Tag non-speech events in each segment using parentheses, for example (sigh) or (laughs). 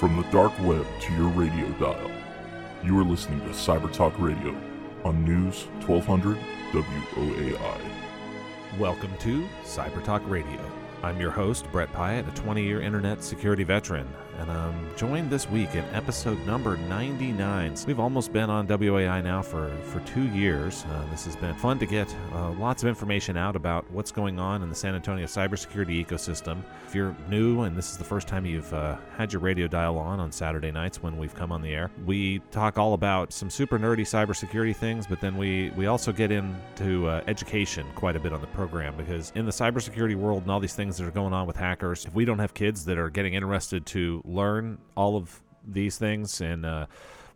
From the dark web to your radio dial, you are listening to Cyber Talk Radio on News 1200 WOAI. Welcome to Cyber Talk Radio. I'm your host, Brett Pyatt, a 20 year internet security veteran and I'm joined this week in episode number 99. We've almost been on WOAI now for, for two years. Uh, this has been fun to get uh, lots of information out about what's going on in the San Antonio cybersecurity ecosystem. If you're new and this is the first time you've uh, had your radio dial on on Saturday nights when we've come on the air, we talk all about some super nerdy cybersecurity things, but then we, we also get into uh, education quite a bit on the program because in the cybersecurity world and all these things that are going on with hackers, if we don't have kids that are getting interested to learn all of these things and uh,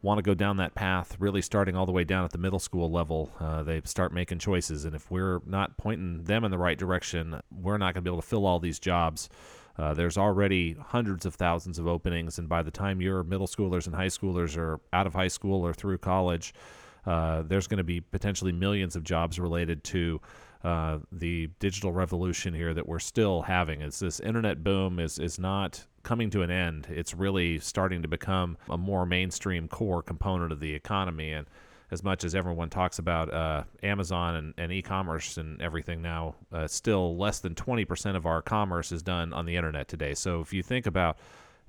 want to go down that path, really starting all the way down at the middle school level, uh, they start making choices. And if we're not pointing them in the right direction, we're not going to be able to fill all these jobs. Uh, there's already hundreds of thousands of openings, and by the time your middle schoolers and high schoolers are out of high school or through college, uh, there's going to be potentially millions of jobs related to uh, the digital revolution here that we're still having. It's this internet boom is is not coming to an end. It's really starting to become a more mainstream core component of the economy. And as much as everyone talks about uh, Amazon and, and e-commerce and everything now, uh, still less than 20% of our commerce is done on the internet today. So if you think about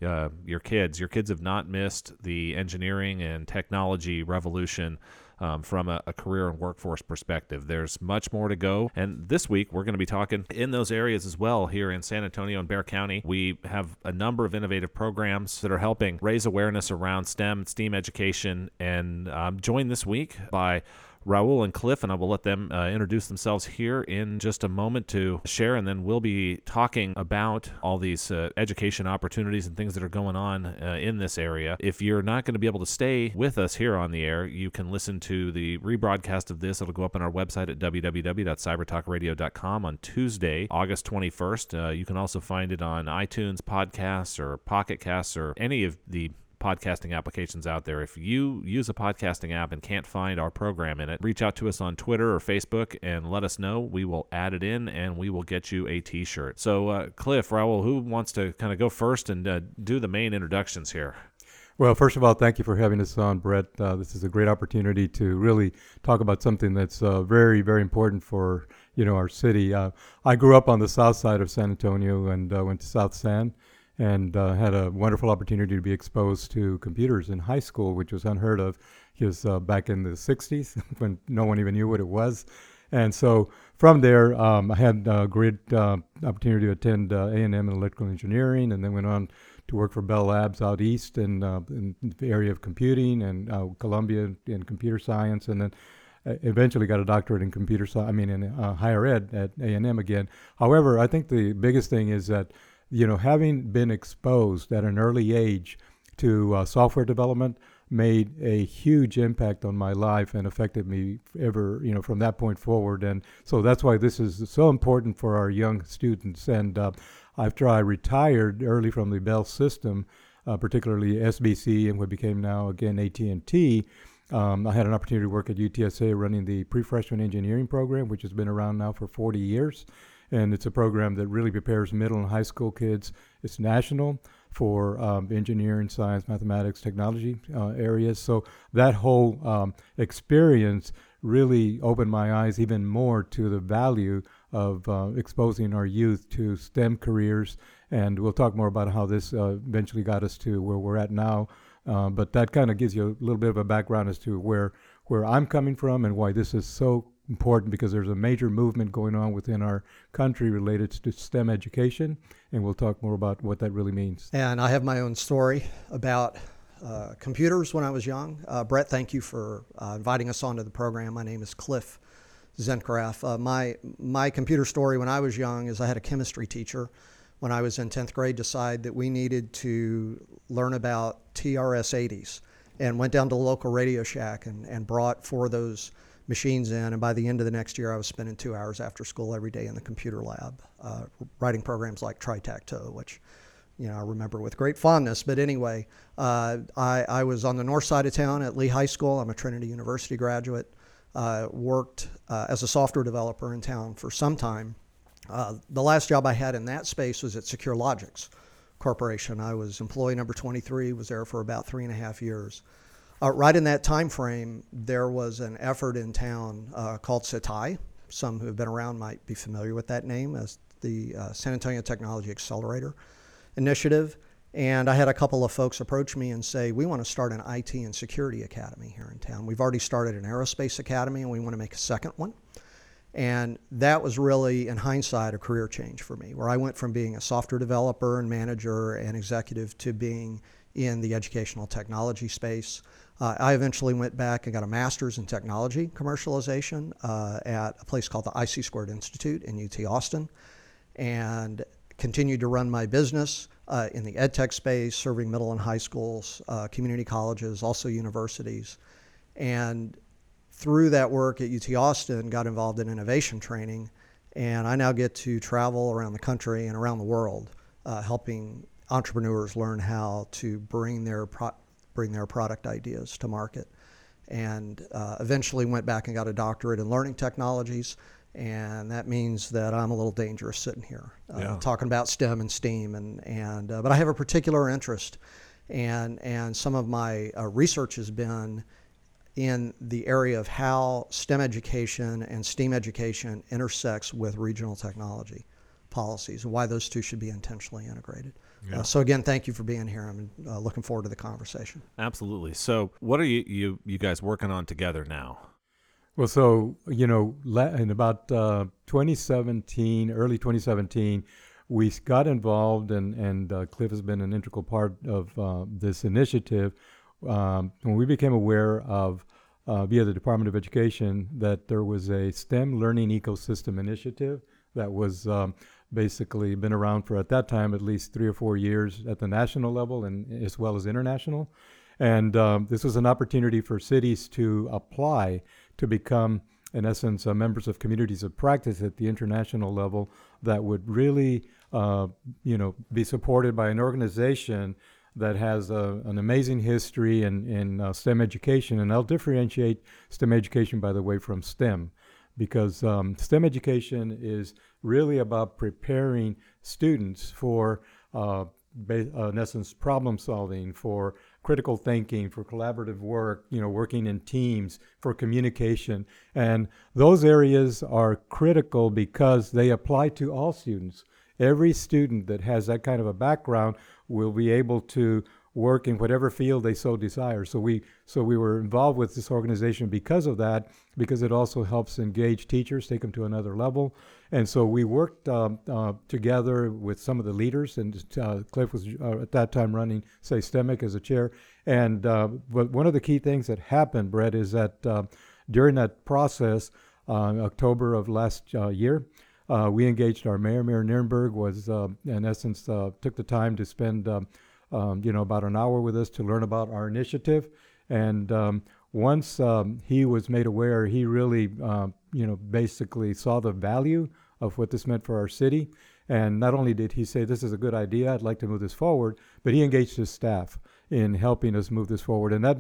uh, your kids, your kids have not missed the engineering and technology revolution um, from a, a, career and workforce perspective. There's much more to go. And this week, we're going to be talking in those areas as well here in San Antonio and Bexar County. We have a number of innovative programs that are helping raise awareness around STEM STEAM education. And I'm joined this week by Raul and Cliff, and I will let them uh, introduce themselves here in just a moment to share, and then we'll be talking about all these uh, education opportunities and things that are going on uh, in this area. If you're not going to be able to stay with us here on the air, you can listen to the rebroadcast of this. It'll go up on our website at www.cybertalkradio.com on Tuesday, August 21st. Uh, you can also find it on iTunes podcasts or Pocket Casts or any of the podcasting applications out there. If you use a podcasting app and can't find our program in it, reach out to us on Twitter or Facebook and let us know. We will add it in and we will get you a t shirt. So, uh, Cliff, Raul, who wants to kind of go first and uh, do the main introductions here? Well, first of all, thank you for having us on, Brett. Uh, this is a great opportunity to really talk about something that's uh, very, very important for you know our city. Uh, I grew up on the south side of San Antonio and uh, went to South San, and uh, had a wonderful opportunity to be exposed to computers in high school, which was unheard of. He was uh, back in the 60s (laughs) when no one even knew what it was. And so from there, um, I had a great uh, opportunity to attend uh, A&M in electrical engineering and then went on to work for Bell Labs out east in, uh, in the area of computing and uh, Columbia in computer science. And then eventually got a doctorate in computer science, I mean, in higher ed at A&M again. However, I think the biggest thing is that you know, having been exposed at an early age to uh, software development made a huge impact on my life and affected me ever, you know, from that point forward. And so that's why this is so important for our young students. And uh, after I retired early from the Bell system, uh, particularly SBC and what became now again AT&T, um, I had an opportunity to work at UTSA running the pre-freshman engineering program, which has been around now for 40 years and it's a program that really prepares middle and high school kids. It's national for um, engineering, science, mathematics, technology uh, areas. So that whole um, experience really opened my eyes even more to the value of uh, exposing our youth to STEM careers. And we'll talk more about how this uh, eventually got us to where we're at now. Uh, but that kind of gives you a little bit of a background as to where where I'm coming from and why this is so important because there's a major movement going on within our country related to STEM education, and we'll talk more about what that really means. And I have my own story about uh, computers when I was young. Uh, Brett, thank you for uh, inviting us onto the program. My name is Cliff Zentgraf. Uh, my my computer story when I was young is I had a chemistry teacher when I was in 10th grade decide that we needed to learn about TRS-80s and went down to the local Radio Shack and, and brought four of those machines in. And by the end of the next year, I was spending two hours after school every day in the computer lab, uh, writing programs like Tritacto, which you know I remember with great fondness. But anyway, uh, I, I was on the north side of town at Lee High School. I'm a Trinity University graduate. Uh, worked uh, as a software developer in town for some time. Uh, the last job I had in that space was at Secure Logics Corporation. I was employee number 23, was there for about three and a half years. Uh, right in that time frame, there was an effort in town uh, called SATI. Some who have been around might be familiar with that name as the uh, San Antonio Technology Accelerator Initiative. And I had a couple of folks approach me and say, We want to start an IT and security academy here in town. We've already started an aerospace academy and we want to make a second one. And that was really, in hindsight, a career change for me, where I went from being a software developer and manager and executive to being in the educational technology space. Uh, I eventually went back and got a master's in technology commercialization uh, at a place called the IC Squared Institute in UT Austin and continued to run my business uh, in the ed tech space, serving middle and high schools, uh, community colleges, also universities. And through that work at UT Austin, got involved in innovation training. And I now get to travel around the country and around the world, uh, helping entrepreneurs learn how to bring their pro- bring their product ideas to market. And uh, eventually went back and got a doctorate in learning technologies. And that means that I'm a little dangerous sitting here uh, Yeah. talking about STEM and STEAM. And, and uh, but I have a particular interest, and and some of my uh, research has been in the area of how STEM education and STEAM education intersects with regional technology policies and why those two should be intentionally integrated. Uh, so again, thank you for being here. I'm uh, looking forward to the conversation. Absolutely. So, what are you you, you guys working on together now? Well, so you know, in about uh, 2017, early 2017, we got involved, and and uh, Cliff has been an integral part of uh, this initiative. Um, when we became aware of uh, via the Department of Education that there was a STEM learning ecosystem initiative that was um, basically been around for at that time at least three or four years at the national level and as well as international. And um, this was an opportunity for cities to apply to become, in essence, uh, members of communities of practice at the international level that would really, uh, you know, be supported by an organization that has a, an amazing history in, in uh, STEM education. And I'll differentiate STEM education, by the way, from STEM because um, STEM education is really about preparing students for, uh, ba- uh, in essence, problem solving, for critical thinking, for collaborative work, you know, working in teams, for communication. And those areas are critical because they apply to all students. Every student that has that kind of a background will be able to work in whatever field they so desire. So we so we were involved with this organization because of that, because it also helps engage teachers, take them to another level. And so we worked um, uh, together with some of the leaders, and uh, Cliff was uh, at that time running, say, STEMIC as a chair. And uh, but one of the key things that happened, Brett, is that uh, during that process, uh, October of last year, we engaged our mayor. Mayor Nirenberg was, in essence, took the time to spend, um, um, you know, about an hour with us to learn about our initiative. And um, once um, he was made aware, he really, uh, you know, basically saw the value of what this meant for our city. And not only did he say, This is a good idea, I'd like to move this forward, but he engaged his staff in helping us move this forward. And that,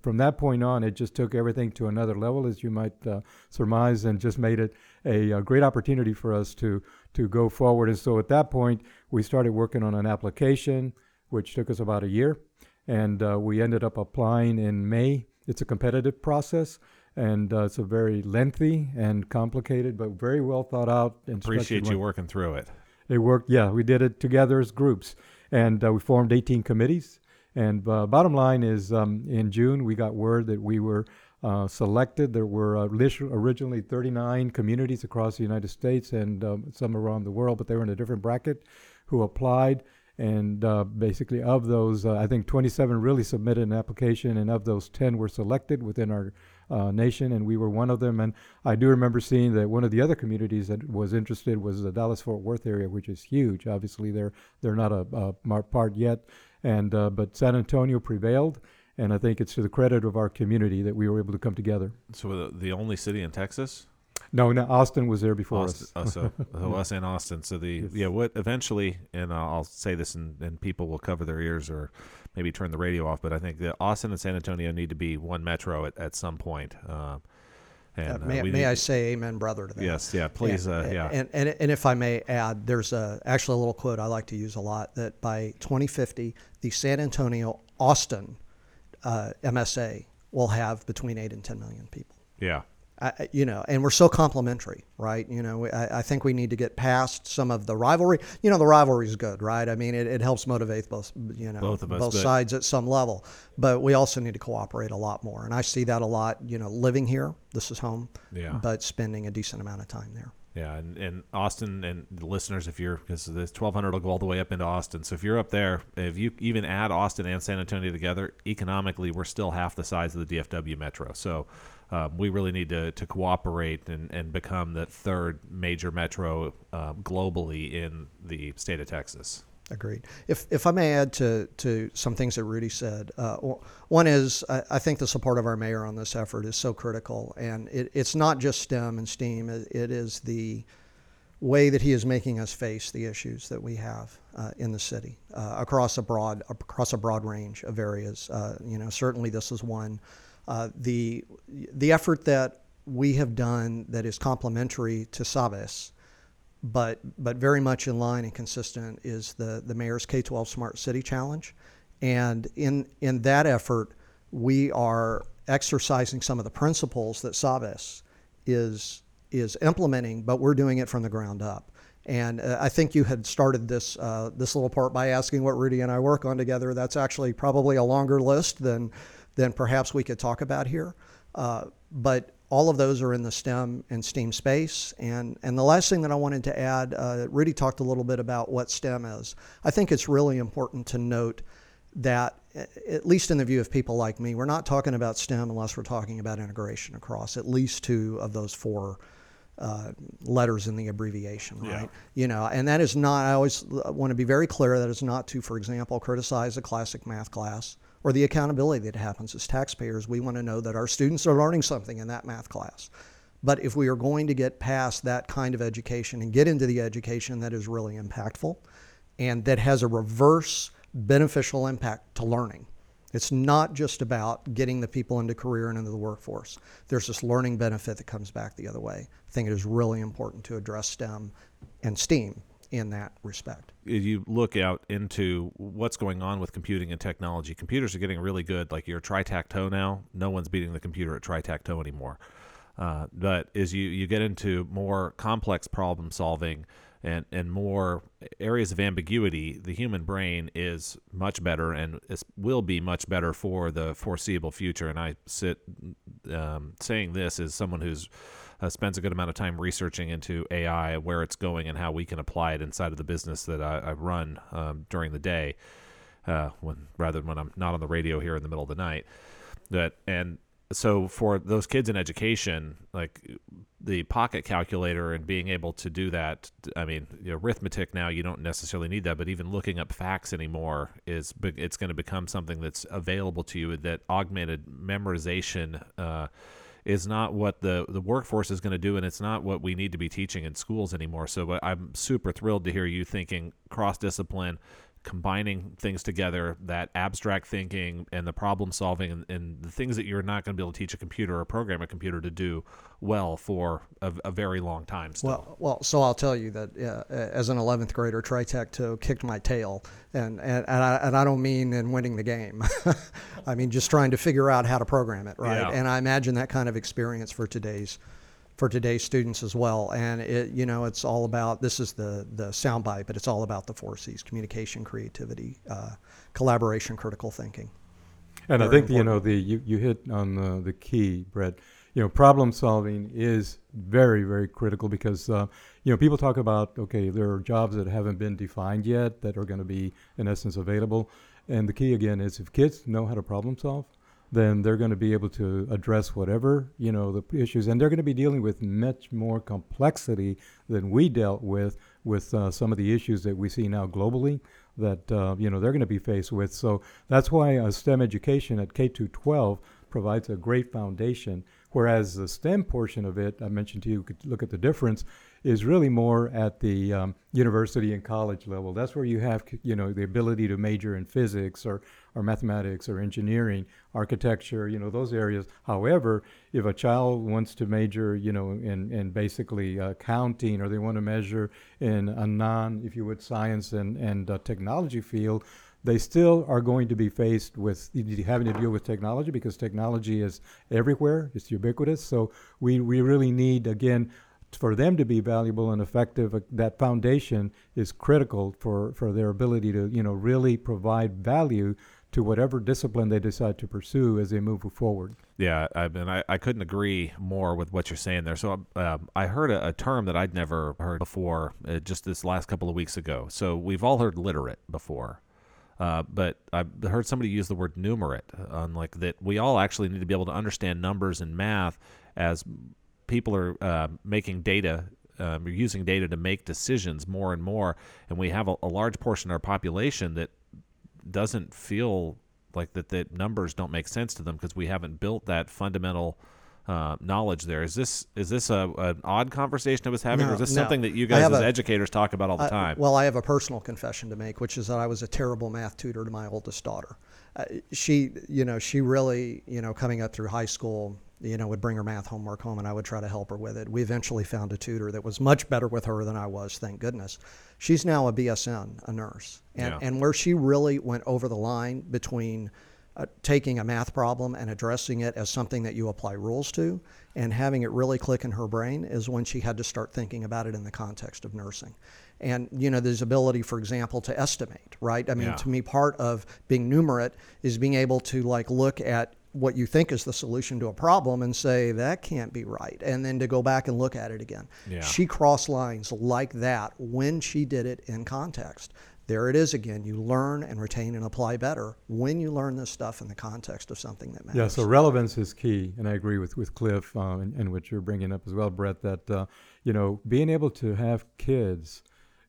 from that point on, it just took everything to another level, as you might uh, surmise, and just made it a, a great opportunity for us to, to go forward. And so at that point, we started working on an application, which took us about a year. And uh, we ended up applying in May. It's a competitive process. And uh, it's a very lengthy and complicated, but very well thought out. and Appreciate you one. working through it. They worked, yeah, we did it together as groups. And uh, we formed 18 committees. And uh, bottom line is, um, in June, we got word that we were uh, selected. There were uh, originally 39 communities across the United States and um, some around the world, but they were in a different bracket who applied. And uh, basically, of those, uh, I think 27 really submitted an application, and of those, 10 were selected within our uh, nation, and we were one of them. And I do remember seeing that one of the other communities that was interested was the Dallas-Fort Worth area, which is huge. Obviously, they're they're not a, a part yet, and uh, but San Antonio prevailed, and I think it's to the credit of our community that we were able to come together. So, the only city in Texas? No, no, Austin was there before Austin, us. uh, so, so (laughs) us and Austin. So the Yes. yeah, what eventually, and I'll I'll say this, and, and people will cover their ears or maybe turn the radio off. But I think that Austin and San Antonio need to be one metro at, at some point. Uh, And uh, may, we may need- I say amen, brother, to that? Yes, yeah, please, And, uh, yeah. And, and, and if I may add, there's a, actually a little quote I like to use a lot that by 2050, the San Antonio Austin uh, MSA will have between 8 and 10 million people. yeah. I, you know, and we're so complementary, right? You know, I, I think we need to get past some of the rivalry. You know, the rivalry is good, right? I mean, it, it helps motivate both, you know, Both us, both sides at some level. But we also need to cooperate a lot more, and I see that a lot. You know, living here, this is home, Yeah. but spending a decent amount of time there. Yeah, and, and Austin and the listeners, if you're because this 1200 will go all the way up into Austin. So if you're up there, if you even add Austin and San Antonio together, economically we're still half the size of the DFW metro. So um, we really need to, to cooperate and, and become the third major metro um, globally in the state of Texas. Agreed. If, if I may add to, to some things that Rudy said, uh, one is I, I think the support of our mayor on this effort is so critical, and it, it's not just STEM and STEAM. It, it is the way that he is making us face the issues that we have uh, in the city uh, across a broad across a broad range of areas. Uh, you know, certainly this is one. Uh, the the effort that we have done that is complementary to Sabes but but very much in line and consistent is the the mayor's K-12 Smart City Challenge, and in in that effort, we are exercising some of the principles that Sabes is is implementing, but we're doing it from the ground up. And uh, I think you had started this uh, this little part by asking what Rudy and I work on together. That's actually probably a longer list than than perhaps we could talk about here. Uh, but all of those are in the STEM and STEAM space. And, and the last thing that I wanted to add, uh, Rudy talked a little bit about what STEM is. I think it's really important to note that, uh, at least in the view of people like me, we're not talking about STEM unless we're talking about integration across at least two of those four uh, letters in the abbreviation, right? Yeah. You know, and that is not. I always want to be very clear that is not to, for example, criticize a classic math class or the accountability that happens as taxpayers. We want to know that our students are learning something in that math class. But if we are going to get past that kind of education and get into the education that is really impactful and that has a reverse beneficial impact to learning, it's not just about getting the people into career and into the workforce. There's this learning benefit that comes back the other way. I think it is really important to address STEM and STEAM in that respect. if you look out into what's going on with computing and technology, computers are getting really good. Like your tri-tac-toe now, no one's beating the computer at tri-tac-toe anymore. Uh, but as you, you get into more complex problem solving and, and more areas of ambiguity, the human brain is much better and is, will be much better for the foreseeable future. And I sit um, saying this as someone who's uh, spends a good amount of time researching into AI, where it's going, and how we can apply it inside of the business that I, I run um, during the day, uh, when rather than when I'm not on the radio here in the middle of the night. That and so for those kids in education, like the pocket calculator and being able to do that, I mean, arithmetic now you don't necessarily need that, but even looking up facts anymore is it's going to become something that's available to you. That augmented memorization. Uh, is not what the the workforce is going to do, and it's not what we need to be teaching in schools anymore. So I'm super thrilled to hear you thinking cross discipline, combining things together, that abstract thinking and the problem solving, and, and the things that you're not going to be able to teach a computer or program a computer to do well for a, a very long time. Still. Well, well, so I'll tell you that uh, as an 11th grader, Tritec-Toe kicked my tail, and and and I, and I don't mean in winning the game. (laughs) I mean just trying to figure out how to program it, right? Yeah. And I imagine that kind of experience for today's for today's students as well. And it, you know, it's all about this is the the soundbite, but it's all about the four C's: communication, creativity, uh, collaboration, critical thinking. And I Very think you know the you, you hit on the, the key, Brett. You know, problem solving is very very critical because uh, you know people talk about okay, there are jobs that haven't been defined yet that are going to be in essence available, and the key again is if kids know how to problem solve, then they're going to be able to address whatever you know the issues, and they're going to be dealing with much more complexity than we dealt with with uh, some of the issues that we see now globally that uh, you know they're going to be faced with. So that's why uh, STEM education at K to 12 provides a great foundation. Whereas the STEM portion of it, I mentioned to you could look at the difference, is really more at the um, university and college level. That's where you have, you know, the ability to major in physics or, or mathematics or engineering, architecture, you know, those areas. However, if a child wants to major, you know, in, in basically uh, counting or they want to measure in a non, if you would, science and, and uh, technology field, they still are going to be faced with having to deal with technology because technology is everywhere, it's ubiquitous. So we, we really need, again, for them to be valuable and effective, uh, that foundation is critical for, for their ability to, you know, really provide value to whatever discipline they decide to pursue as they move forward. Yeah, I mean, I, I couldn't agree more with what you're saying there. So um, I heard a, a, term that I'd never heard before uh, just this last couple of weeks ago. So we've all heard literate before. Uh, but I heard somebody use the word numerate on like that we all actually need to be able to understand numbers and math as people are uh, making data um, using data to make decisions more and more, and we have a, a, large portion of our population that doesn't feel like that that numbers don't make sense to them because we haven't built that fundamental uh, knowledge there. Is this is this a, an odd conversation I was having, no, or is this no. something that you guys as a, educators talk about all the time? well, I have a personal confession to make, which is that I was a terrible math tutor to my oldest daughter. Uh, she, you know, she really, you know, coming up through high school, you know, would bring her math homework home and I would try to help her with it. We eventually found a tutor that was much better with her than I was, thank goodness. She's now a BSN, a nurse. And, yeah. and where she really went over the line between uh, taking a math problem and addressing it as something that you apply rules to and having it really click in her brain is when she had to start thinking about it in the context of nursing. And, you know, this ability, for example, to estimate, right? I mean, yeah. to me, part of being numerate is being able to like look at what you think is the solution to a problem and say that can't be right and then to go back and look at it again. Yeah. she crossed lines like that when she did it in context. There it is again you learn and retain and apply better when you learn this stuff in the context of something that matters. yeah so relevance is key and i agree with, with cliff um, and, and, what you're bringing up as well brett that uh, you know being able to have kids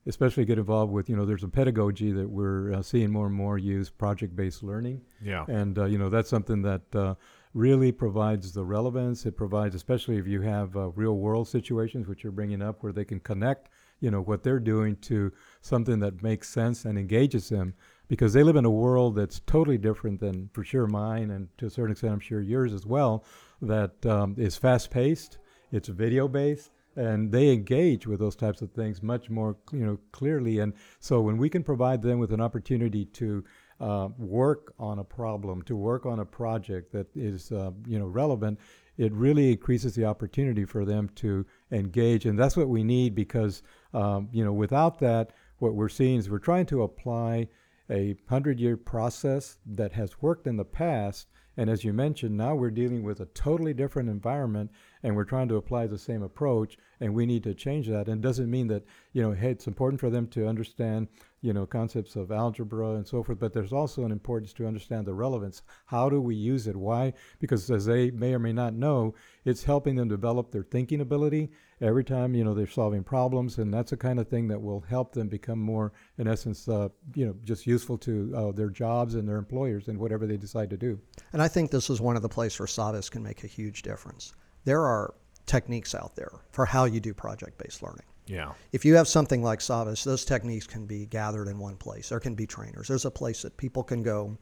especially get involved with you know there's a pedagogy that we're uh, seeing more and more use project-based learning. Yeah. And uh, you know that's something that uh, really provides the relevance. It provides especially if you have uh, real world situations which you're bringing up where they can connect you know what they're doing to something that makes sense and engages them because they live in a world that's totally different than for sure mine and to a certain extent i'm sure yours as well that um, is fast paced it's video based and they engage with those types of things much more you know clearly. And so when we can provide them with an opportunity to uh, work on a problem to work on a project that is uh, you know relevant it really increases the opportunity for them to engage. And that's what we need because um, you know without that what we're seeing is we're trying to apply a hundred year process that has worked in the past. And as you mentioned, now we're dealing with a totally different environment and we're trying to apply the same approach and we need to change that. And it doesn't mean that, you know, hey, it's important for them to understand, you know, concepts of algebra and so forth, but there's also an importance to understand the relevance. How do we use it? Why? Because as they may or may not know, it's helping them develop their thinking ability every time, you know, they're solving problems. And that's the kind of thing that will help them become more, in essence, uh, you know, just useful to uh, their jobs and their employers and whatever they decide to do. And I think this is one of the places where Savvas can make a huge difference. There are techniques out there for how you do project based learning. Yeah. If you have something like Savvas, those techniques can be gathered in one place. There can be trainers. There's a place that people can go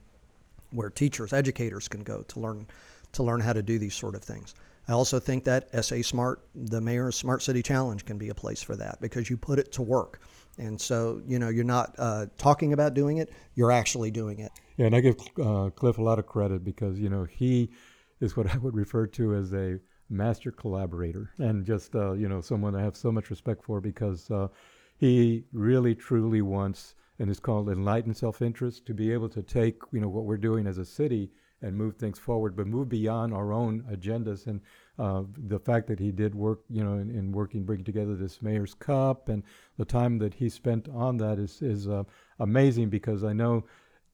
where teachers, educators can go to learn to learn how to do these sort of things. I also think that SA Smart, the Mayor's Smart City Challenge, can be a place for that because you put it to work. And so, you know, you're not uh, talking about doing it, you're actually doing it. Yeah, and I give uh, Cliff a lot of credit because, you know, he is what (laughs) I would refer to as a master collaborator and just uh, you know someone I have so much respect for because uh, he really truly wants and is called enlightened self-interest to be able to take you know what we're doing as a city and move things forward, but move beyond our own agendas. And uh, the fact that he did work, you know, in, in, working, bringing together this mayor's cup, and the time that he spent on that is is uh, amazing because I know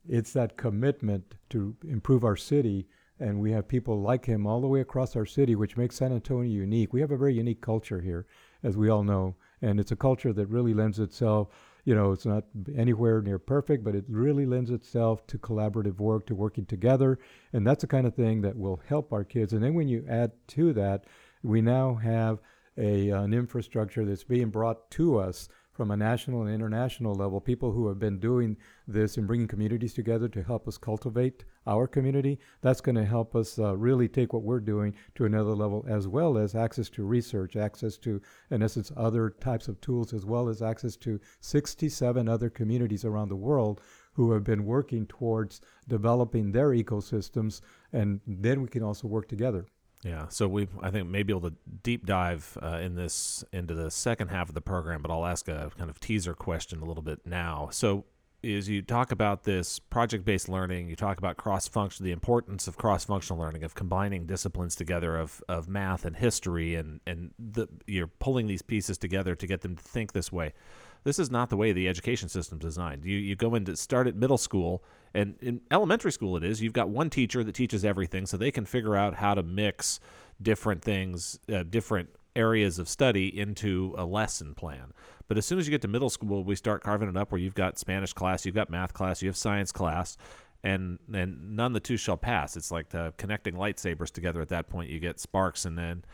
it's that commitment to improve our city and we have people like him all the way across our city, which makes San Antonio unique. We have a very unique culture here, as we all know, and it's a culture that really lends itself. You know, it's not anywhere near perfect, but it really lends itself to collaborative work, to working together, and that's the kind of thing that will help our kids. And then when you add to that, we now have a, an infrastructure that's being brought to us from a national and international level, people who have been doing this and bringing communities together to help us cultivate our community, that's going to help us uh, really take what we're doing to another level, as well as access to research, access to, in essence, other types of tools, as well as access to 67 other communities around the world who have been working towards developing their ecosystems, and then we can also work together. Yeah, so we I think maybe able to deep dive uh, in this into the second half of the program, but I'll ask a kind of teaser question a little bit now. So is you talk about this project-based learning, you talk about cross-function, the importance of cross-functional learning, of combining disciplines together, of, of math and history, and and the, you're pulling these pieces together to get them to think this way. This is not the way the education system's designed. You you go into start at middle school, and in elementary school it is. You've got one teacher that teaches everything, so they can figure out how to mix different things, uh, different areas of study into a lesson plan. But as soon as you get to middle school, we start carving it up where you've got Spanish class, you've got math class, you have science class, and and none of the two shall pass. It's like the connecting lightsabers together. At that point, you get sparks, and then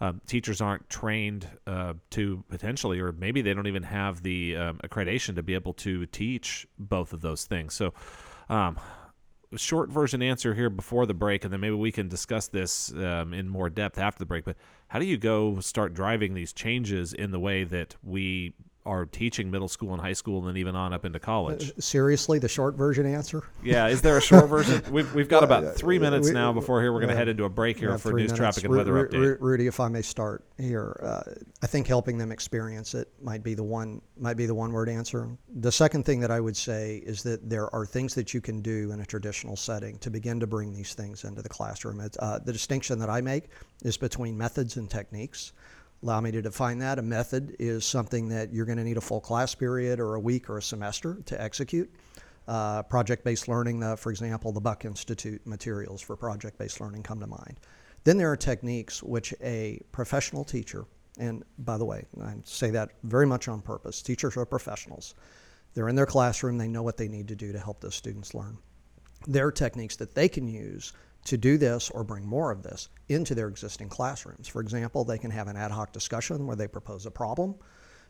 um, teachers aren't trained uh, to potentially, or maybe they don't even have the um, accreditation to be able to teach both of those things. So. Um, short version answer here before the break, and then maybe we can discuss this um, in more depth after the break. But how do you go start driving these changes in the way that we are teaching middle school and high school and then even on up into college. Uh, seriously, the short version answer? Yeah, is there a short version? (laughs) We've, we've got about three minutes now before here. We're going to head into a break here for news, minutes. traffic, and Ru- weather Ru- update. Rudy, if I may start here, uh, I think helping them experience it might be the one might be the one word answer. The second thing that I would say is that there are things that you can do in a traditional setting to begin to bring these things into the classroom. Uh, the distinction that I make is between methods and techniques. Allow me to define that. A method is something that you're going to need a full class period or a week or a semester to execute. Uh, project based learning, the, for example, the Buck Institute materials for project based learning come to mind. Then there are techniques which a professional teacher, and by the way, I say that very much on purpose, teachers are professionals. They're in their classroom, they know what they need to do to help those students learn. There are techniques that they can use to do this or bring more of this into their existing classrooms. For example, they can have an ad hoc discussion where they propose a problem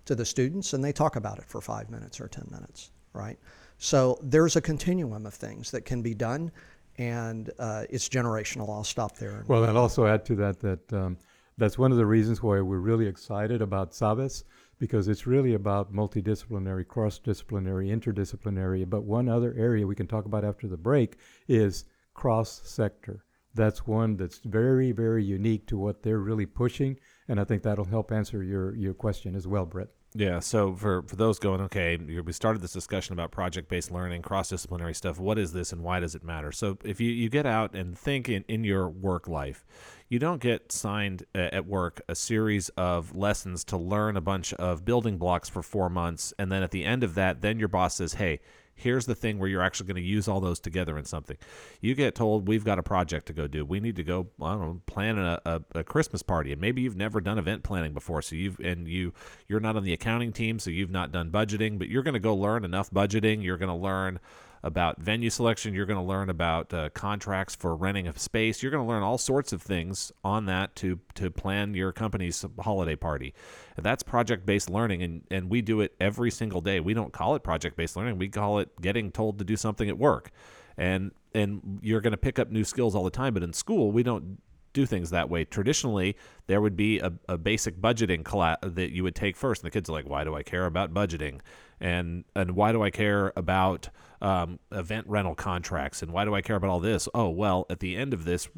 to the students and they talk about it for five minutes or 10 minutes, right? So there's a continuum of things that can be done and uh, it's generational. I'll stop there. Well, I'll also add to that that um, that's one of the reasons why we're really excited about Sabes because it's really about multidisciplinary, cross-disciplinary, interdisciplinary. But one other area we can talk about after the break is cross sector. That's one that's very, very unique to what they're really pushing, and I think that'll help answer your, your question as well, Brett. Yeah. So for for those going, okay, we started this discussion about project based learning, cross disciplinary stuff. What is this, and why does it matter? So if you you get out and think in in your work life, you don't get signed uh, at work a series of lessons to learn a bunch of building blocks for four months, and then at the end of that, then your boss says, hey here's the thing where you're actually going to use all those together in something. You get told we've got a project to go do. We need to go, I don't know, plan a, a, a, Christmas party, and maybe you've never done event planning before, so you've and you you're not on the accounting team, so you've not done budgeting, but you're going to go learn enough budgeting. You're going to learn about venue selection. You're going to learn about uh, contracts for renting a space. You're going to learn all sorts of things on that to to plan your company's holiday party. That's project based learning, and and we do it every single day. We don't call it project based learning. We call it getting told to do something at work, and and you're going to pick up new skills all the time. But in school, we don't do things that way. Traditionally, there would be a, a basic budgeting class that you would take first, and the kids are like, "Why do I care about budgeting?" and and why do I care about um, event rental contracts and why do I care about all this? Oh well, at the end of this,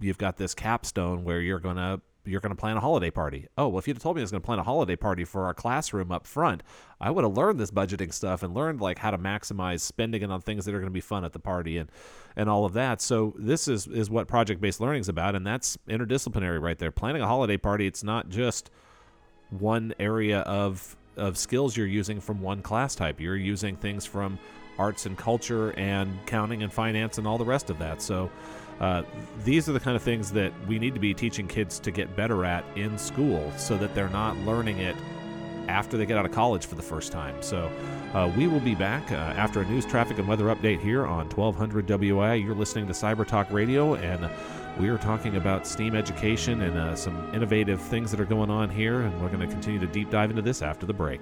you've got this capstone where you're gonna you're to plan a holiday party. Oh, well, if you'd told me I was to plan a holiday party for our classroom up front, I would have learned this budgeting stuff and learned like how to maximize spending it on things that are to be fun at the party and and all of that. So this is is what project based learning is about, and that's interdisciplinary right there. Planning a holiday party, it's not just one area of of skills you're using from one class type. You're using things from arts and culture and counting and finance and all the rest of that. So uh, these are the kind of things that we need to be teaching kids to get better at in school so that they're not learning it after they get out of college for the first time. So uh, we will be back uh, after a news, traffic, and weather update here on 1200 WOAI. You're listening to Cyber Talk Radio, and we are talking about STEAM education and uh, some innovative things that are going on here, and we're going to continue to deep dive into this after the break.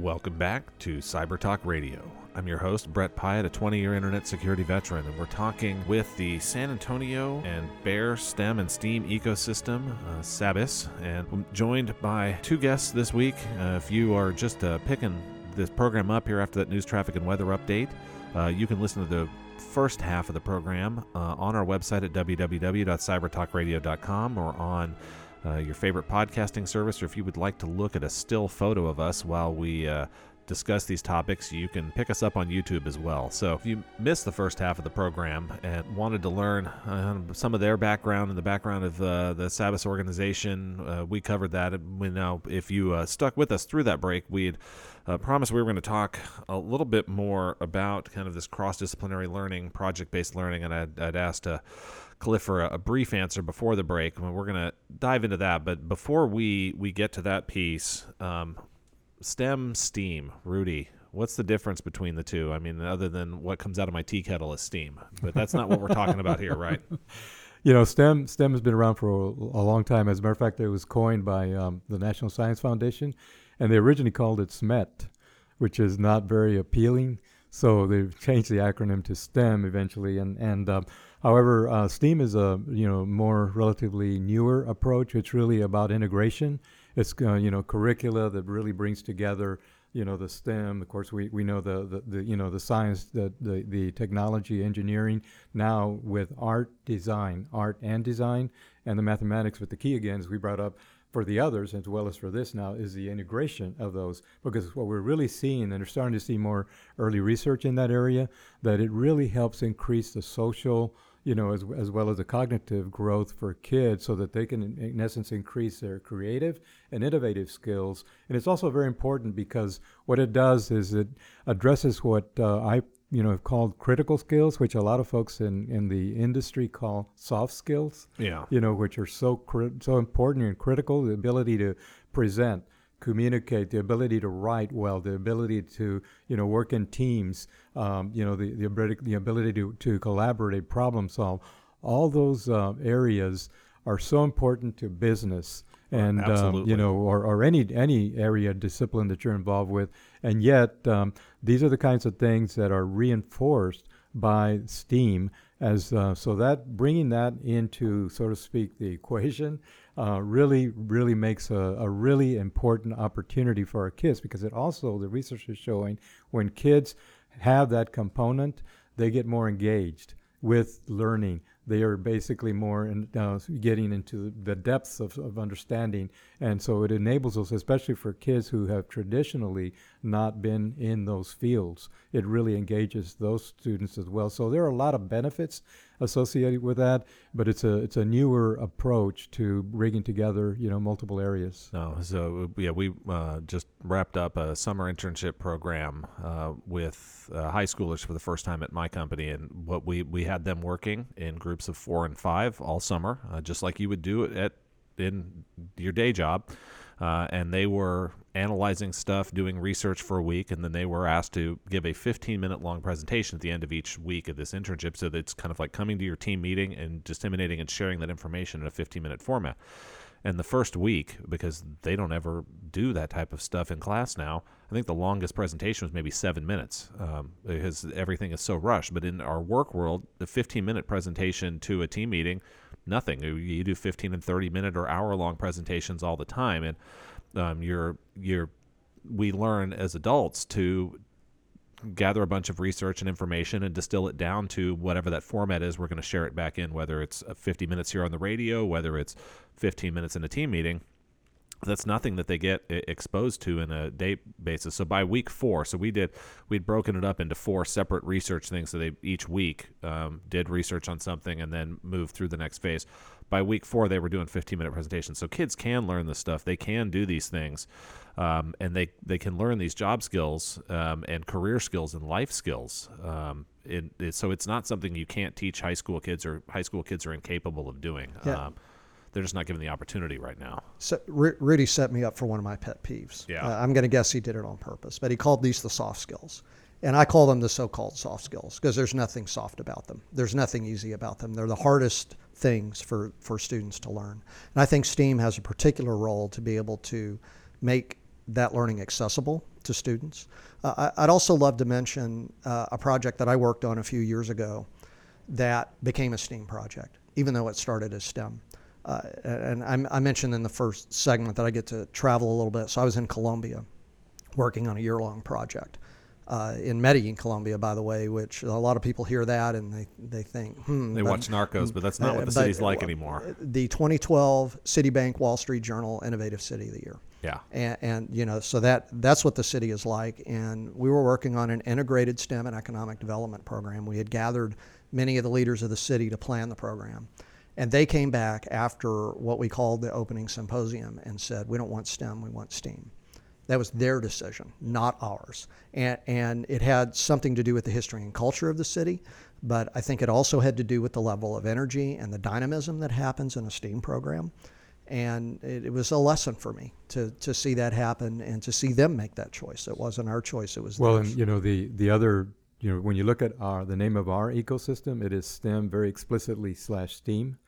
Welcome back to Cyber Talk Radio. I'm your host, Brett Pyatt, a 20 year internet security veteran, and we're talking with the San Antonio and Bexar STEM and STEAM ecosystem, uh, SABIS, and I'm joined by two guests this week. Uh, if you are just uh, picking this program up here after that news, traffic, and weather update, uh, you can listen to the first half of the program uh, on our website at www.cybertalkradio.com or on uh, your favorite podcasting service, or if you would like to look at a still photo of us while we uh, discuss these topics, you can pick us up on YouTube as well. So if you missed the first half of the program and wanted to learn uh, some of their background and the background of uh, the SABIS organization, uh, we covered that. We know if you uh, stuck with us through that break, we'd uh, promised we were going to talk a little bit more about kind of this cross-disciplinary learning, project-based learning, and I'd, I'd asked Cliff for a, a, brief answer before the break. I mean, we're going to dive into that, but before we we get to that piece, um, STEM, steam, Rudy. What's the difference between the two? I mean, other than what comes out of my tea kettle is steam, but that's not what we're talking about here, right? (laughs) You know, STEM STEM has been around for a, a, long time. As a matter of fact, it was coined by um, the National Science Foundation, and they originally called it SMET, which is not very appealing. So they've changed the acronym to STEM eventually, and and um, However, uh, STEAM is a you know more relatively newer approach. It's really about integration. It's uh, you know curricula that really brings together you know the STEM. Of course, we, we know the, the, the you know the science, the, the the technology, engineering. Now with art, design, art and design, and the mathematics. But the key again, as we brought up, for the others as well as for this now is the integration of those because what we're really seeing and we're starting to see more early research in that area that it really helps increase the social you know, as, as well as the cognitive growth for kids so that they can, in, essence, increase their creative and innovative skills. And it's also very important because what it does is it addresses what uh, I, you know, have called critical skills, which a lot of folks in, in the industry call soft skills. Yeah. You know, which are so, cri- so important and critical, the ability to present, communicate, the ability to write well, the ability to you know work in teams, um, you know the the ability, the ability to to collaborate, problem solve, all those uh, areas are so important to business and um, you know or, or any any area discipline that you're involved with. And yet um, these are the kinds of things that are reinforced by steam as uh, so that bringing that into so to speak the equation uh, really, really makes a, a, really important opportunity for our kids because it also, the research is showing, when kids have that component, they get more engaged with learning. They are basically more in, uh, getting into the depths of, of understanding. And so it enables us, especially for kids who have traditionally not been in those fields, it really engages those students as well. So there are a lot of benefits associated with that, but it's a it's a newer approach to bringing together you know multiple areas. No, so yeah, we uh, just wrapped up a summer internship program uh, with uh, high schoolers for the first time at my company, and what we we had them working in groups of four and five all summer, uh, just like you would do at in your day job uh, and they were analyzing stuff, doing research for a week, and then they were asked to give a 15 minute long presentation at the end of each week of this internship. So it's kind of like coming to your team meeting and disseminating and sharing that information in a 15 minute format. And the first week, because they don't ever do that type of stuff in class now, I think the longest presentation was maybe seven minutes um, because everything is so rushed. But in our work world, the 15 minute presentation to a team meeting nothing. You do 15 and 30 minute or hour long presentations all the time, and um, you're you're we learn as adults to gather a bunch of research and information and distill it down to whatever that format is. We're going to share it back in, whether it's 50 minutes here on the radio, whether it's 15 minutes in a team meeting. That's nothing that they get exposed to in a day basis. So by week four, so we did we'd broken it up into four separate research things. So they each week um, did research on something and then moved through the next phase. By week four, they were doing 15 minute presentations. So kids can learn this stuff. They can do these things, um, and they they can learn these job skills um, and career skills and life skills. Um, it, it, so it's not something you can't teach high school kids or high school kids are incapable of doing. Yeah um, they're just not given the opportunity right now. So, R- Rudy set me up for one of my pet peeves. Yeah. Uh, I'm going to guess he did it on purpose, but he called these the soft skills. And I call them the so called soft skills because there's nothing soft about them. There's nothing easy about them. They're the hardest things for, for students to learn. And I think STEAM has a particular role to be able to make that learning accessible to students. Uh, I, would also love to mention uh, a project that I worked on a few years ago that became a STEAM project, even though it started as STEM. Uh, and I, I, mentioned in the first segment that I get to travel a little bit. So I was in Colombia working on a year long project. Uh, in Medellin, Colombia, by the way, which a lot of people hear that and they, they think, hmm. They but, watch Narcos, but that's not what the uh, city's like anymore. The 2012 Citibank Wall Street Journal Innovative City of the Year. Yeah. And, and, you know, so that that's what the city is like. And we were working on an integrated STEM and economic development program. We had gathered many of the leaders of the city to plan the program. And they came back after what we called the opening symposium and said, we don't want STEM, we want STEAM. That was their decision, not ours. And, and it had something to do with the history and culture of the city, but I think it also had to do with the level of energy and the dynamism that happens in a STEAM program. And it, it was a lesson for me to, to see that happen and to see them make that choice. It wasn't our choice, it was well, theirs. and you know, the, the other you know, when you look at our the name of our ecosystem, it is STEM very explicitly slash STEAM.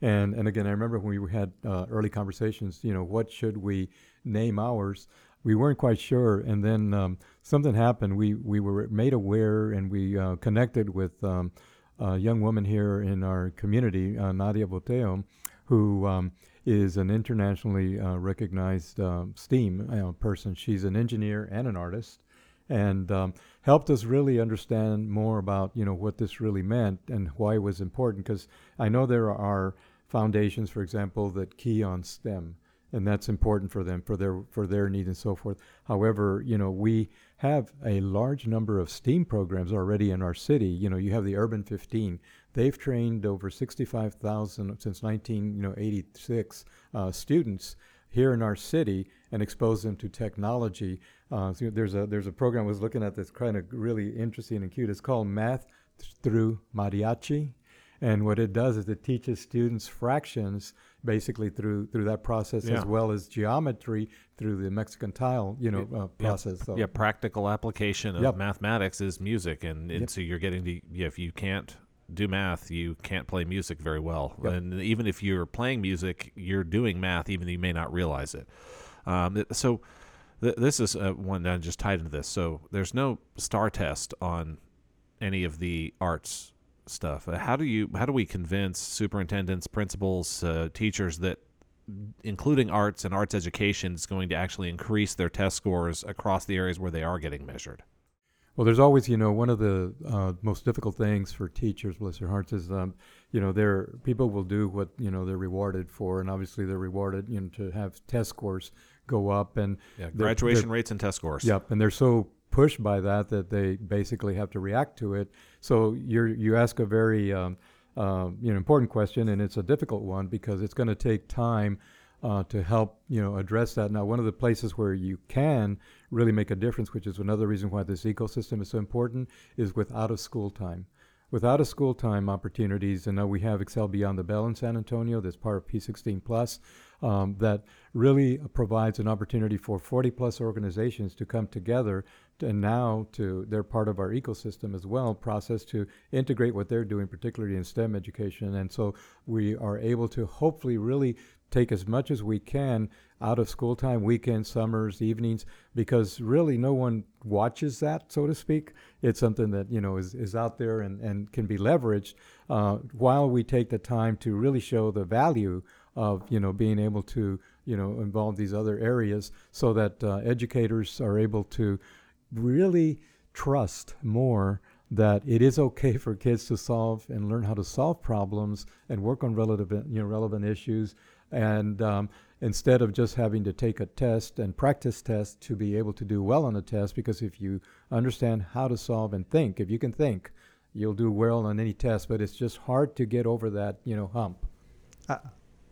And and again, I remember when we had uh, early conversations. You know, what should we name ours? We weren't quite sure, and then um, something happened. We we were made aware, and we uh, connected with um, a young woman here in our community, uh, Nadia Boteo, who um, is an internationally uh, recognized um, STEAM uh, person. She's an engineer and an artist, and um, helped us really understand more about you know what this really meant and why it was important. Because I know there are foundations, for example, that key on STEM, and that's important for them for their for their needs and so forth. However, you know we have a large number of STEAM programs already in our city. You know, you have the Urban 15. They've trained over 65,000 since 1986 uh, students here in our city and expose them to technology. Uh, so there's a there's a program I was looking at that's kind of really interesting and cute. It's called Math Through Mariachi, and what it does is it teaches students fractions basically through through that process yeah. as well as geometry through the Mexican tile you know uh, process. Yeah, so. yeah, practical application of yep. mathematics is music, and, and yep. so you're getting to yeah, if you can't do math, you can't play music very well. Yep. And even if you're playing music, you're doing math, even though you may not realize it. Um, so th- this is uh, one that I just tied into this. So there's no star test on any of the arts stuff. Uh, how do you how do we convince superintendents, principals, uh, teachers that including arts and arts education is going to actually increase their test scores across the areas where they are getting measured? Well, there's always, you know, one of the uh, most difficult things for teachers, bless their hearts, is, um, you know, they're people will do what you know they're rewarded for, and obviously they're rewarded, you know, to have test scores go up and yeah, graduation they're, they're, rates and test scores. Yep, and they're so pushed by that that they basically have to react to it. So you you ask a very um, uh, you know important question, and it's a difficult one because it's going to take time uh, to help you know address that. Now, one of the places where you can really make a difference, which is another reason why this ecosystem is so important, is with out of school time. Without a school time opportunities, and now we have Excel Beyond the Bell in San Antonio, that's part of P16 Plus, um, that really provides an opportunity for 40 plus organizations to come together and now to they're part of our ecosystem as well process to integrate what they're doing particularly in stem education and so we are able to hopefully really take as much as we can out of school time, weekends, summers, evenings, because really no one watches that, so to speak. It's something that you know is, is out there and, and can be leveraged uh, while we take the time to really show the value of you know being able to you know involve these other areas so that uh, educators are able to really trust more that it is okay for kids to solve and learn how to solve problems and work on relative, you know, relevant issues. And um, instead of just having to take a test and practice test to be able to do well on a test, because if you understand how to solve and think, if you can think, you'll do well on any test. But it's just hard to get over that, you know, hump. I,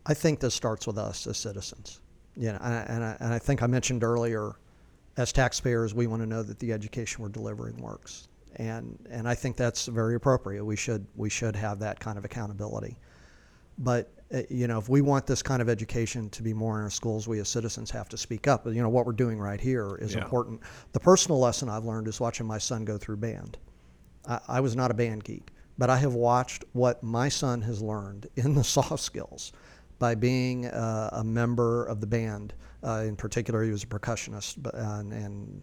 I think this starts with us as citizens. You know, and I, and I, and I think I mentioned earlier, as taxpayers, we want to know that the education we're delivering works and and I think that's very appropriate. We should we should have that kind of accountability. But you know, if we want this kind of education to be more in our schools, we as citizens have to speak up. You know, what we're doing right here is Yeah. important. The personal lesson I've learned is watching my son go through band. I, I was not a band geek, but I have watched what my son has learned in the (laughs) soft skills by being uh, a member of the band. Uh, in particular, he was a percussionist, but, and, and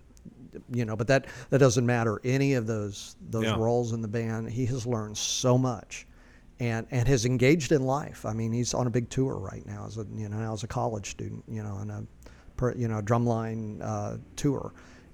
you know, but that that doesn't matter. Any of those those Yeah. roles in the band, he has learned so much, and and has engaged in life. I mean, he's on a big tour right now as a you know now as a college student, you know, on a per, you know drumline uh, tour,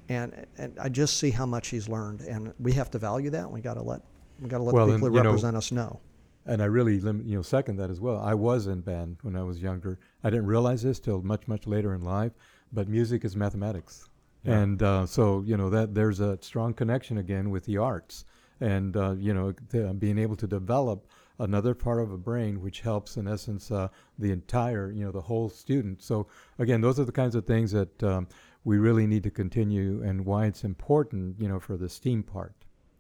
and and I just see how much he's learned, and we have to value that. We got to let we got to let Well, people who you know, represent us know. And I really, lim- you know, second that as well. I was in band when I was younger. I didn't realize this till much, much later in life. But music is mathematics, Yeah. and uh, so you know that there's a strong connection again with the arts, and uh, you know the, being able to develop another part of a brain which helps in essence uh, the entire, you know, the whole student. So again, those are the kinds of things that um, we really need to continue, and why it's important, you know, for the STEAM part.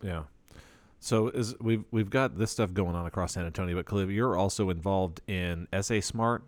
Yeah. So is we've we've got this stuff going on across San Antonio, but Cliff, you're also involved in SA Smart.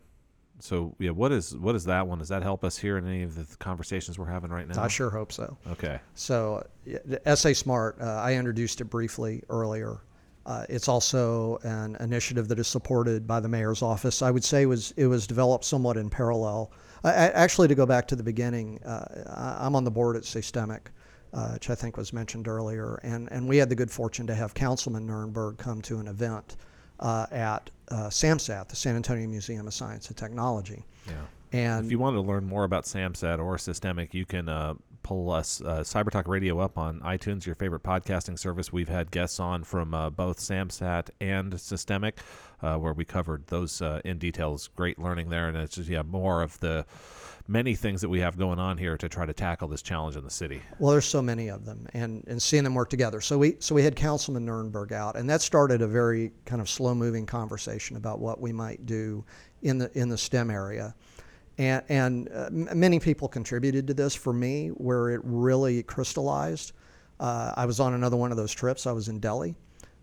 So yeah, what is what is that one? Does that help us here in any of the conversations we're having right now? I sure hope so. Okay. So, yeah, the SA Smart, uh, I introduced it briefly earlier. Uh, it's also an initiative that is supported by the mayor's office. I would say was it was developed somewhat in parallel. I, actually, to go back to the beginning, uh, I'm on the board at Systemic, uh, which I think was mentioned earlier, and and we had the good fortune to have Councilman Nirenberg come to an event uh, at uh, SAMSAT, the San Antonio Museum of Science and Technology, Yeah. and If you want to learn more about SAMSAT or Systemic, you can uh, pull us uh, CyberTalk Radio up on iTunes, your favorite podcasting service. We've had guests on from uh, both SAMSAT and Systemic, uh, where we covered those uh, in details. Great learning there, and it's just yeah more of the many things that we have going on here to try to tackle this challenge in the city. Well, there's so many of them, and, and seeing them work together. So we so we had Councilman Nirenberg out, and that started a very kind of slow moving conversation about what we might do in the in the STEM area, and and uh, many people contributed to this. For me, where it really crystallized, uh, I was on another one of those trips. I was in Delhi,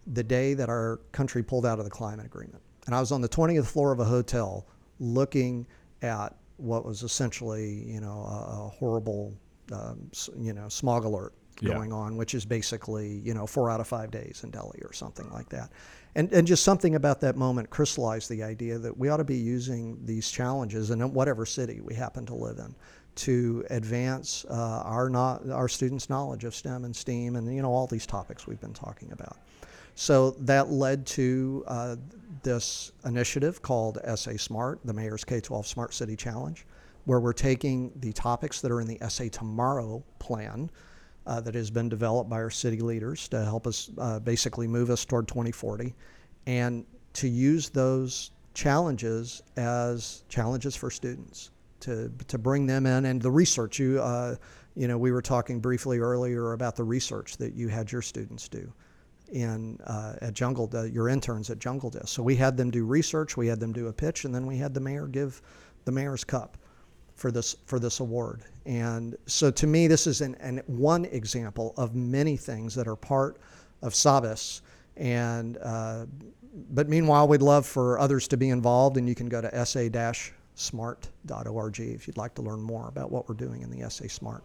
the day that our country pulled out of the climate agreement, and I was on the 20th floor of a hotel looking at what was essentially, you know, a, a horrible, um, you know, smog alert Yeah. going on, which is basically, you know, four out of five days in Delhi or something like that. And, and just something about that moment crystallized the idea that we ought to be using these challenges in whatever city we happen to live in to advance uh, our, not, our students' knowledge of STEM and STEAM and, you know, all these topics we've been talking about. So that led to uh, this initiative called SA Smart, the Mayor's K 12 Smart City Challenge, where we're taking the topics that are in the SA Tomorrow plan uh, that has been developed by our city leaders to help us uh, basically move us toward 2040 and to use those challenges as challenges for students to, to bring them in and the research. You uh, you know we were talking briefly earlier about the research that you had your students do in uh, at Jungle, uh, your interns at Jungle Disc. So we had them do research, we had them do a pitch, and then we had the mayor give the mayor's cup for this for this award. And so to me, this is an, an one example of many things that are part of Sabas. And uh, but meanwhile, we'd love for others to be involved, and you can go to sa-smart.org if you'd like to learn more about what we're doing in the SA Smart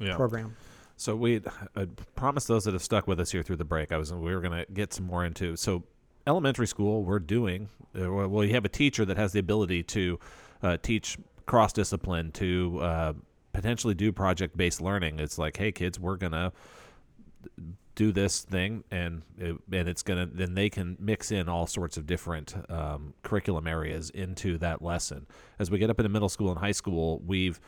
Yeah. program. So we I promised those that have stuck with us here through the break. I was we were going to get some more into. So elementary school, we're doing. Uh, well, you have a teacher that has the ability to uh, teach cross discipline to uh, potentially do project based learning. It's like, hey kids, we're gonna do this thing and it, and it's gonna then they can mix in all sorts of different um, curriculum areas into that lesson. As we get up into middle school and high school we've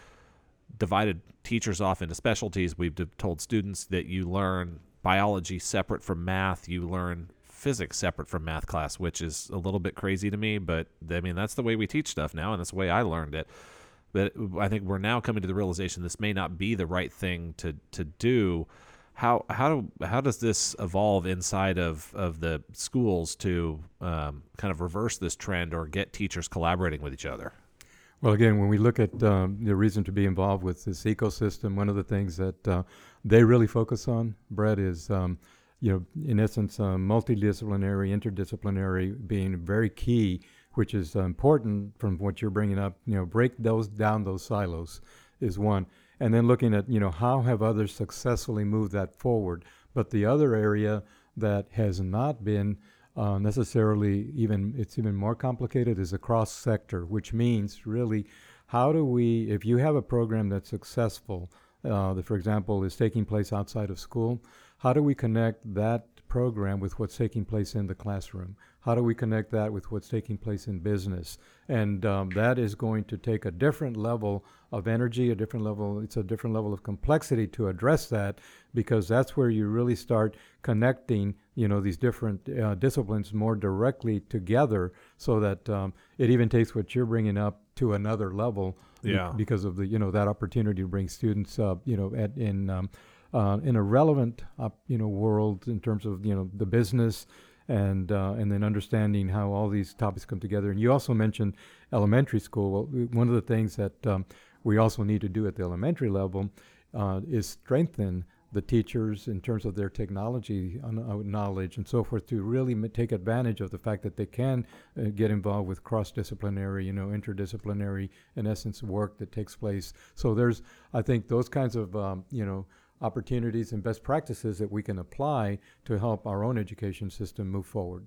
divided teachers off into specialties. We've told students that you learn biology separate from math, you learn physics separate from math class, which is a little bit crazy to me. But I mean, that's the way we teach stuff now, and that's the way I learned it. But I think we're now coming to the realization this may not be the right thing to to do. How how do how does this evolve inside of, of the schools to um, kind of reverse this trend or get teachers collaborating with each other? Well, again, when we look at um, the reason to be involved with this ecosystem, one of the things that uh, they really focus on, Brett, is um, you know, in essence, uh, multidisciplinary, interdisciplinary being very key, which is important from what you're bringing up. You know, break those down those silos is one, and then looking at you know how have others successfully moved that forward. But the other area that has not been uh, necessarily even it's even more complicated is a cross sector, which means really how do we if you have a program that's successful uh, that for example is taking place outside of school, how do we connect that program with what's taking place in the classroom? How do we connect that with what's taking place in business? And um, that is going to take a different level of energy, a different level, it's a different level of complexity to address that because that's where you really start connecting, you know, these different uh, disciplines more directly together so that um, it even takes what you're bringing up to another level yeah. be- because of the, you know, that opportunity to bring students up, you know, at, in, um, uh, in a relevant, uh, you know, world in terms of, you know, the business and uh, and then understanding how all these topics come together. And you also mentioned elementary school. Well, one of the things that um, we also need to do at the elementary level uh, is strengthen the teachers in terms of their technology uh, knowledge and so forth to really take advantage of the fact that they can uh, get involved with cross-disciplinary, you know, interdisciplinary, in essence, work that takes place. So there's, I think, those kinds of, um, you know, opportunities and best practices that we can apply to help our own education system move forward.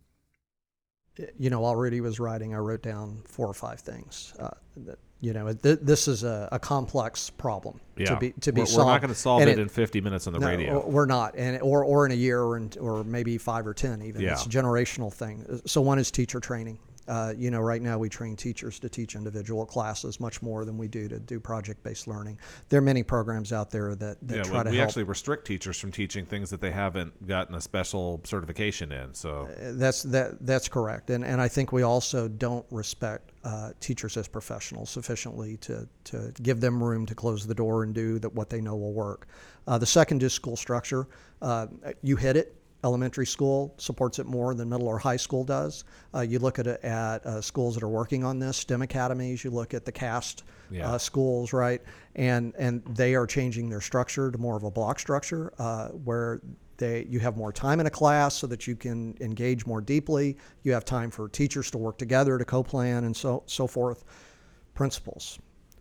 You know, while Rudy was writing, I wrote down four or five things. Uh, that, you know, th- this is a, a, complex problem yeah. to be to be we're, solved. We're not going to solve it, it, in 50 minutes on the no, radio. We're not, and or or in a year, or in, or maybe five or ten even. Yeah. It's a generational thing. So one is teacher training. Uh, you know, right now we train teachers to teach individual classes much more than we do to do project-based learning. There are many programs out there that, that yeah, try we, to we help. actually restrict teachers from teaching things that they haven't gotten a special certification in. So Uh, that's that that's correct, and and I think we also don't respect uh, teachers as professionals sufficiently to to give them room to close the door and do that what they know will work. Uh, the second is school structure. Uh, you hit it elementary school supports it more than middle or high school does. Uh, you look at at uh, schools that are working on this, STEM academies. You look at the CAST Yeah. uh, schools, right? And and they are changing their structure to more of a block structure uh, where they you have more time in a class so that you can engage more deeply. You have time for teachers to work together to co-plan and so so forth. Principals,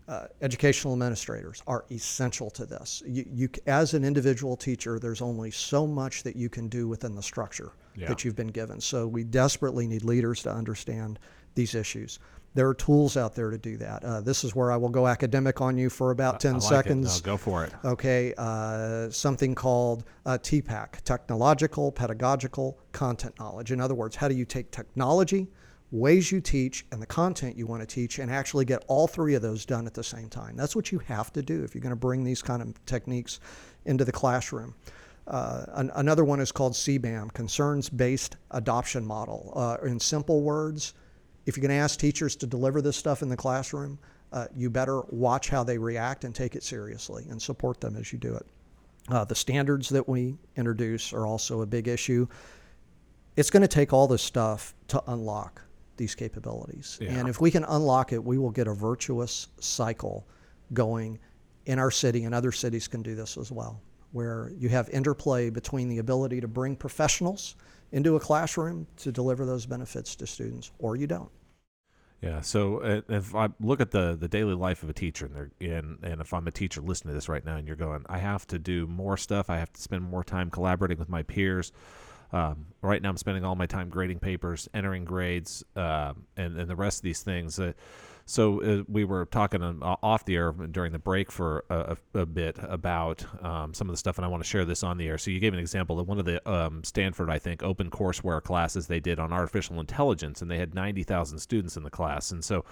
uh, educational administrators are essential to this. You, you, as an individual teacher, there's only so much that you can do within the structure Yeah. that you've been given. So we desperately need leaders to understand these issues. There are tools out there to do that. Uh, this is where I will go academic on you for about 10 I like seconds. No, go for it. Okay, uh, something called uh, TPACK, technological, pedagogical, content knowledge. In other words, how do you take technology, ways you teach, and the content you want to teach, and actually get all three of those done at the same time? That's what you have to do if you're going to bring these kind of techniques into the classroom. Uh, an, another one is called CBAM, Concerns Based Adoption Model. Uh, in simple words, if you're going to ask teachers to deliver this stuff in the classroom, uh, you better watch how they react and take it seriously and support them as you do it. Uh, the standards that we introduce are also a big issue. It's going to take all this stuff to unlock these capabilities. Yeah. And if we can unlock it, we will get a virtuous cycle going in our city, and other cities can do this as well, where you have interplay between the ability to bring professionals into a classroom to deliver those benefits to students, or you don't. Yeah. So uh, if I look at the the daily life of a teacher, and they're and and if I'm a teacher listening to this right now, and you're going, I have to do more stuff. I have to spend more time collaborating with my peers. Um, right now, I'm spending all my time grading papers, entering grades, um, and and the rest of these things. Uh, so uh, we were talking um, off the air during the break for a, a, a bit about um, some of the stuff, and I want to share this on the air. So you gave an example of one of the um, Stanford, I think, open courseware classes they did on artificial intelligence, and they had ninety thousand students in the class, and so.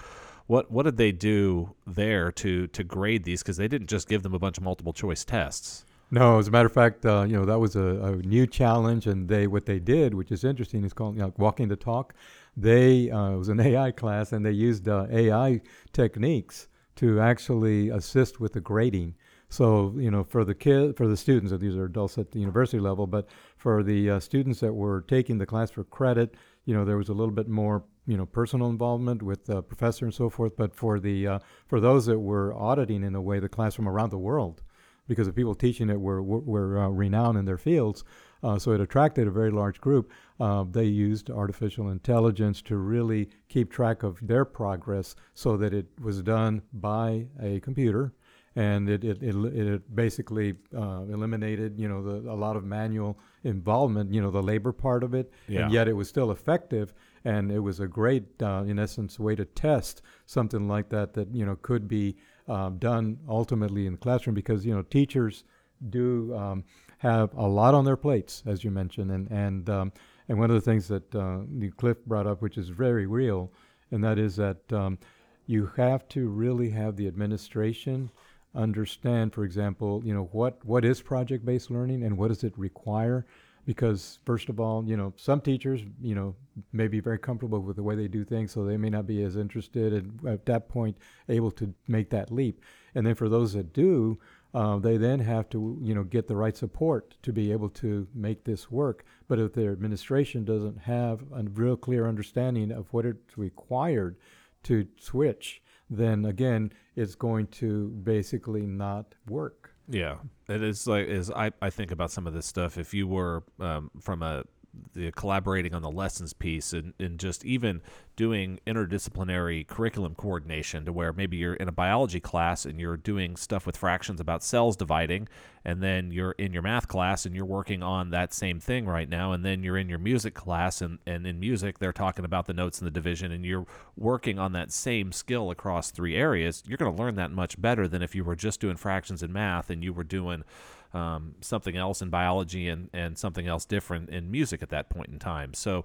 What, what did they do there to, to grade these? Because they didn't just give them a bunch of multiple choice tests. No, as a matter of fact, uh, you know that was a, a, new challenge, and they what they did, which is interesting, is called you know, walking the talk. They uh, it was an (laughs) AI class, and they used uh, AI techniques to actually assist with the grading. So you know, for the kid, for the students, and these are adults at the university level, but for the uh, students that were taking the class for credit, you know, there was a little bit more you know personal involvement with the professor and so forth. But for the uh, for those that were auditing in a way the class from around the world, because the people teaching it were were, were uh, renowned in their fields, uh, so it attracted a very large group. Uh, they used artificial intelligence to really keep track of their progress, so that it was done by a computer and it it, it, it basically uh, eliminated you know the, a lot of manual involvement you know the labor part of it yeah. and yet it was still effective and it was a great uh, in essence way to test something like that that you know could be um, done ultimately in the classroom because you know teachers do um, have a lot on their plates as you mentioned and and um, and one of the things that uh, Cliff brought up which is very real and that is that um, you have to really have the administration understand, for example, you know, what, what is project-based learning and what does it require? Because first of all, you know, some teachers, you know, may be very comfortable with the way they do things, so they may not be as interested and at that point able to make that leap. And then for those that do, uh, they then have to, you know, get the right support to be able to make this work. But if their administration doesn't have a real clear understanding of what it's required to switch, then again, it's going to basically not work. Yeah, it is like is I, I think about some of this stuff. If you were um, from a the collaborating on the lessons piece and, and just even doing interdisciplinary curriculum coordination to where maybe you're in a biology class and you're doing stuff with fractions about cells dividing and then you're in your math class and you're working on that same thing right now and then you're in your music class and, and in music they're talking about the notes and the division and you're working on that same skill across three areas you're going to learn that much better than if you were just doing fractions in math and you were doing um, something else in biology and, and something else different in music at that point in time. So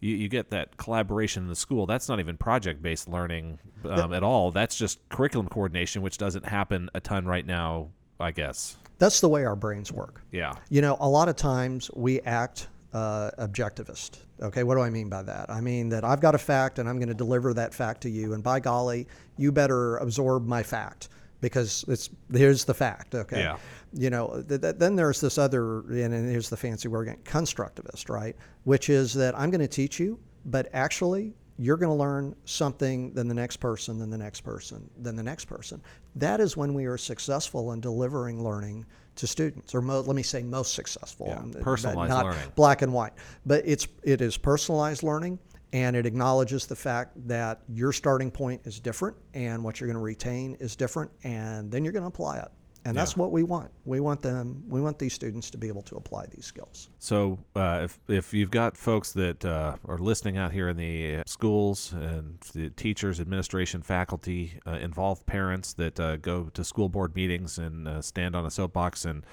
you, you get that collaboration in the school. That's not even project based learning um, at all. That's just curriculum coordination, which doesn't happen a ton right now, I guess. That's the way our brains work. Yeah. You know, a lot of times we act uh, objectivist. Okay, what do I mean by that? I mean that I've got a fact and I'm going to deliver that fact to you, and by golly, you better absorb my fact because it's here's the fact. Okay. Yeah. You know, th- th- then there's this other, and here's the fancy word again, constructivist, right? Which is that I'm going to teach you, but actually you're going to learn something than the next person, then the next person, then the next person. That is when we are successful in delivering learning to students, or mo- let me say most successful. Yeah, personalized not learning. black and white, but it's it is personalized learning and it acknowledges the fact that your starting point is different and what you're going to retain is different and then you're going to apply it. And that's Yeah. what we want. We want them we want these students to be able to apply these skills. So uh, if if you've got folks that uh, are listening out here in the schools and the teachers, administration, faculty, uh, involved parents that uh, go to school board meetings and uh, stand on a soapbox and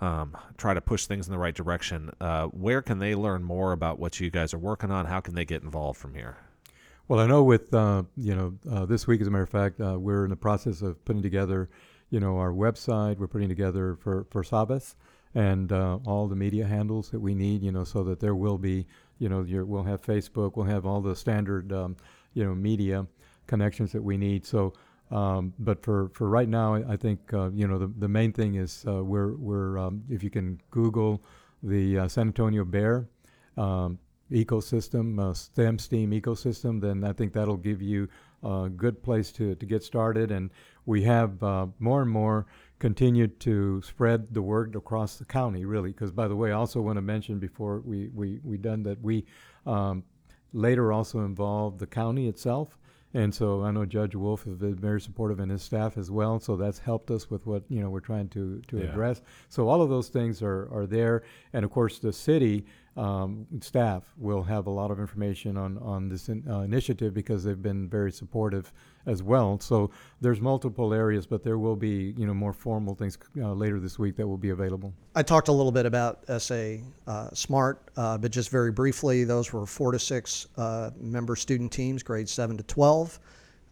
um, try to push things in the right direction, uh, where can they learn more about what you guys are working on? How can they get involved from here? Well, I know with uh, you know uh, this week, as a matter of fact, uh, we're in the process of putting together, you know, our website. We're putting together for for Sabas and uh, all the media handles that we need, you know, so that there will be, you know, your, we'll have Facebook, we'll have all the standard, um, you know, media connections that we need. So, um, but for, for right now, I think uh, you know the, the main thing is uh, we're we're um, if you can Google the uh, San Antonio Bexar. Um, ecosystem, uh, STEM STEAM ecosystem, then I think that'll give you a good place to, to get started. And we have uh, more and more continued to spread the word across the county, really. Because, by the way, I also want to mention before we, we, we done that we um, later also involved the county itself. And so I know Judge Wolff has been very supportive and his staff as well. So that's helped us with what you know we're trying to to Yeah. address. So all of those things are, are there, and of course the city um, staff will have a lot of information on on this in, uh, initiative because they've been very supportive as well. So there's multiple areas, but there will be you know more formal things uh, later this week that will be available. i talked a little bit about sa uh, smart uh, but just very briefly those were four to six uh, member student teams grades 7 to 12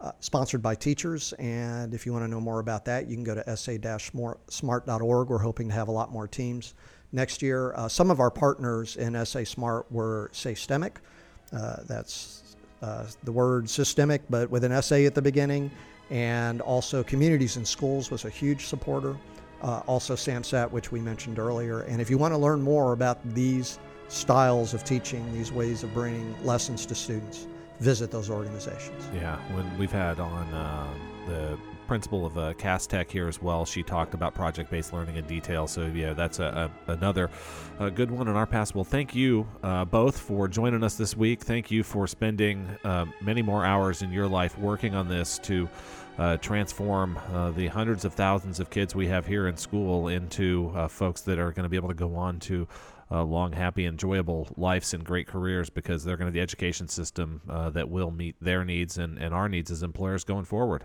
uh, sponsored by teachers. And if you want to know more about that, you can go to sa-smart.org. We're hoping to have a lot more teams next year. Uh, some of our partners in SA Smart were Systemic. Uh, that's uh, the word systemic, but with an SA at the beginning. And also, Communities and Schools was a huge supporter. Uh, also, SAMSAT, which we mentioned earlier. And if you want to learn more about these styles of teaching, these ways of bringing lessons to students, visit those organizations. Yeah, when we've had on uh, the principal of uh, Cast Tech here as well, she talked about project-based learning in detail. So yeah, that's a, a another a good one in our past. Well, thank you uh, both for joining us this week. Thank you for spending uh, many more hours in your life working on this to. Uh, transform uh, the hundreds of thousands of kids we have here in school into uh, folks that are going to be able to go on to uh, long, happy, enjoyable lives and great careers because they're going to the education system uh, that will meet their needs and, and our needs as employers going forward.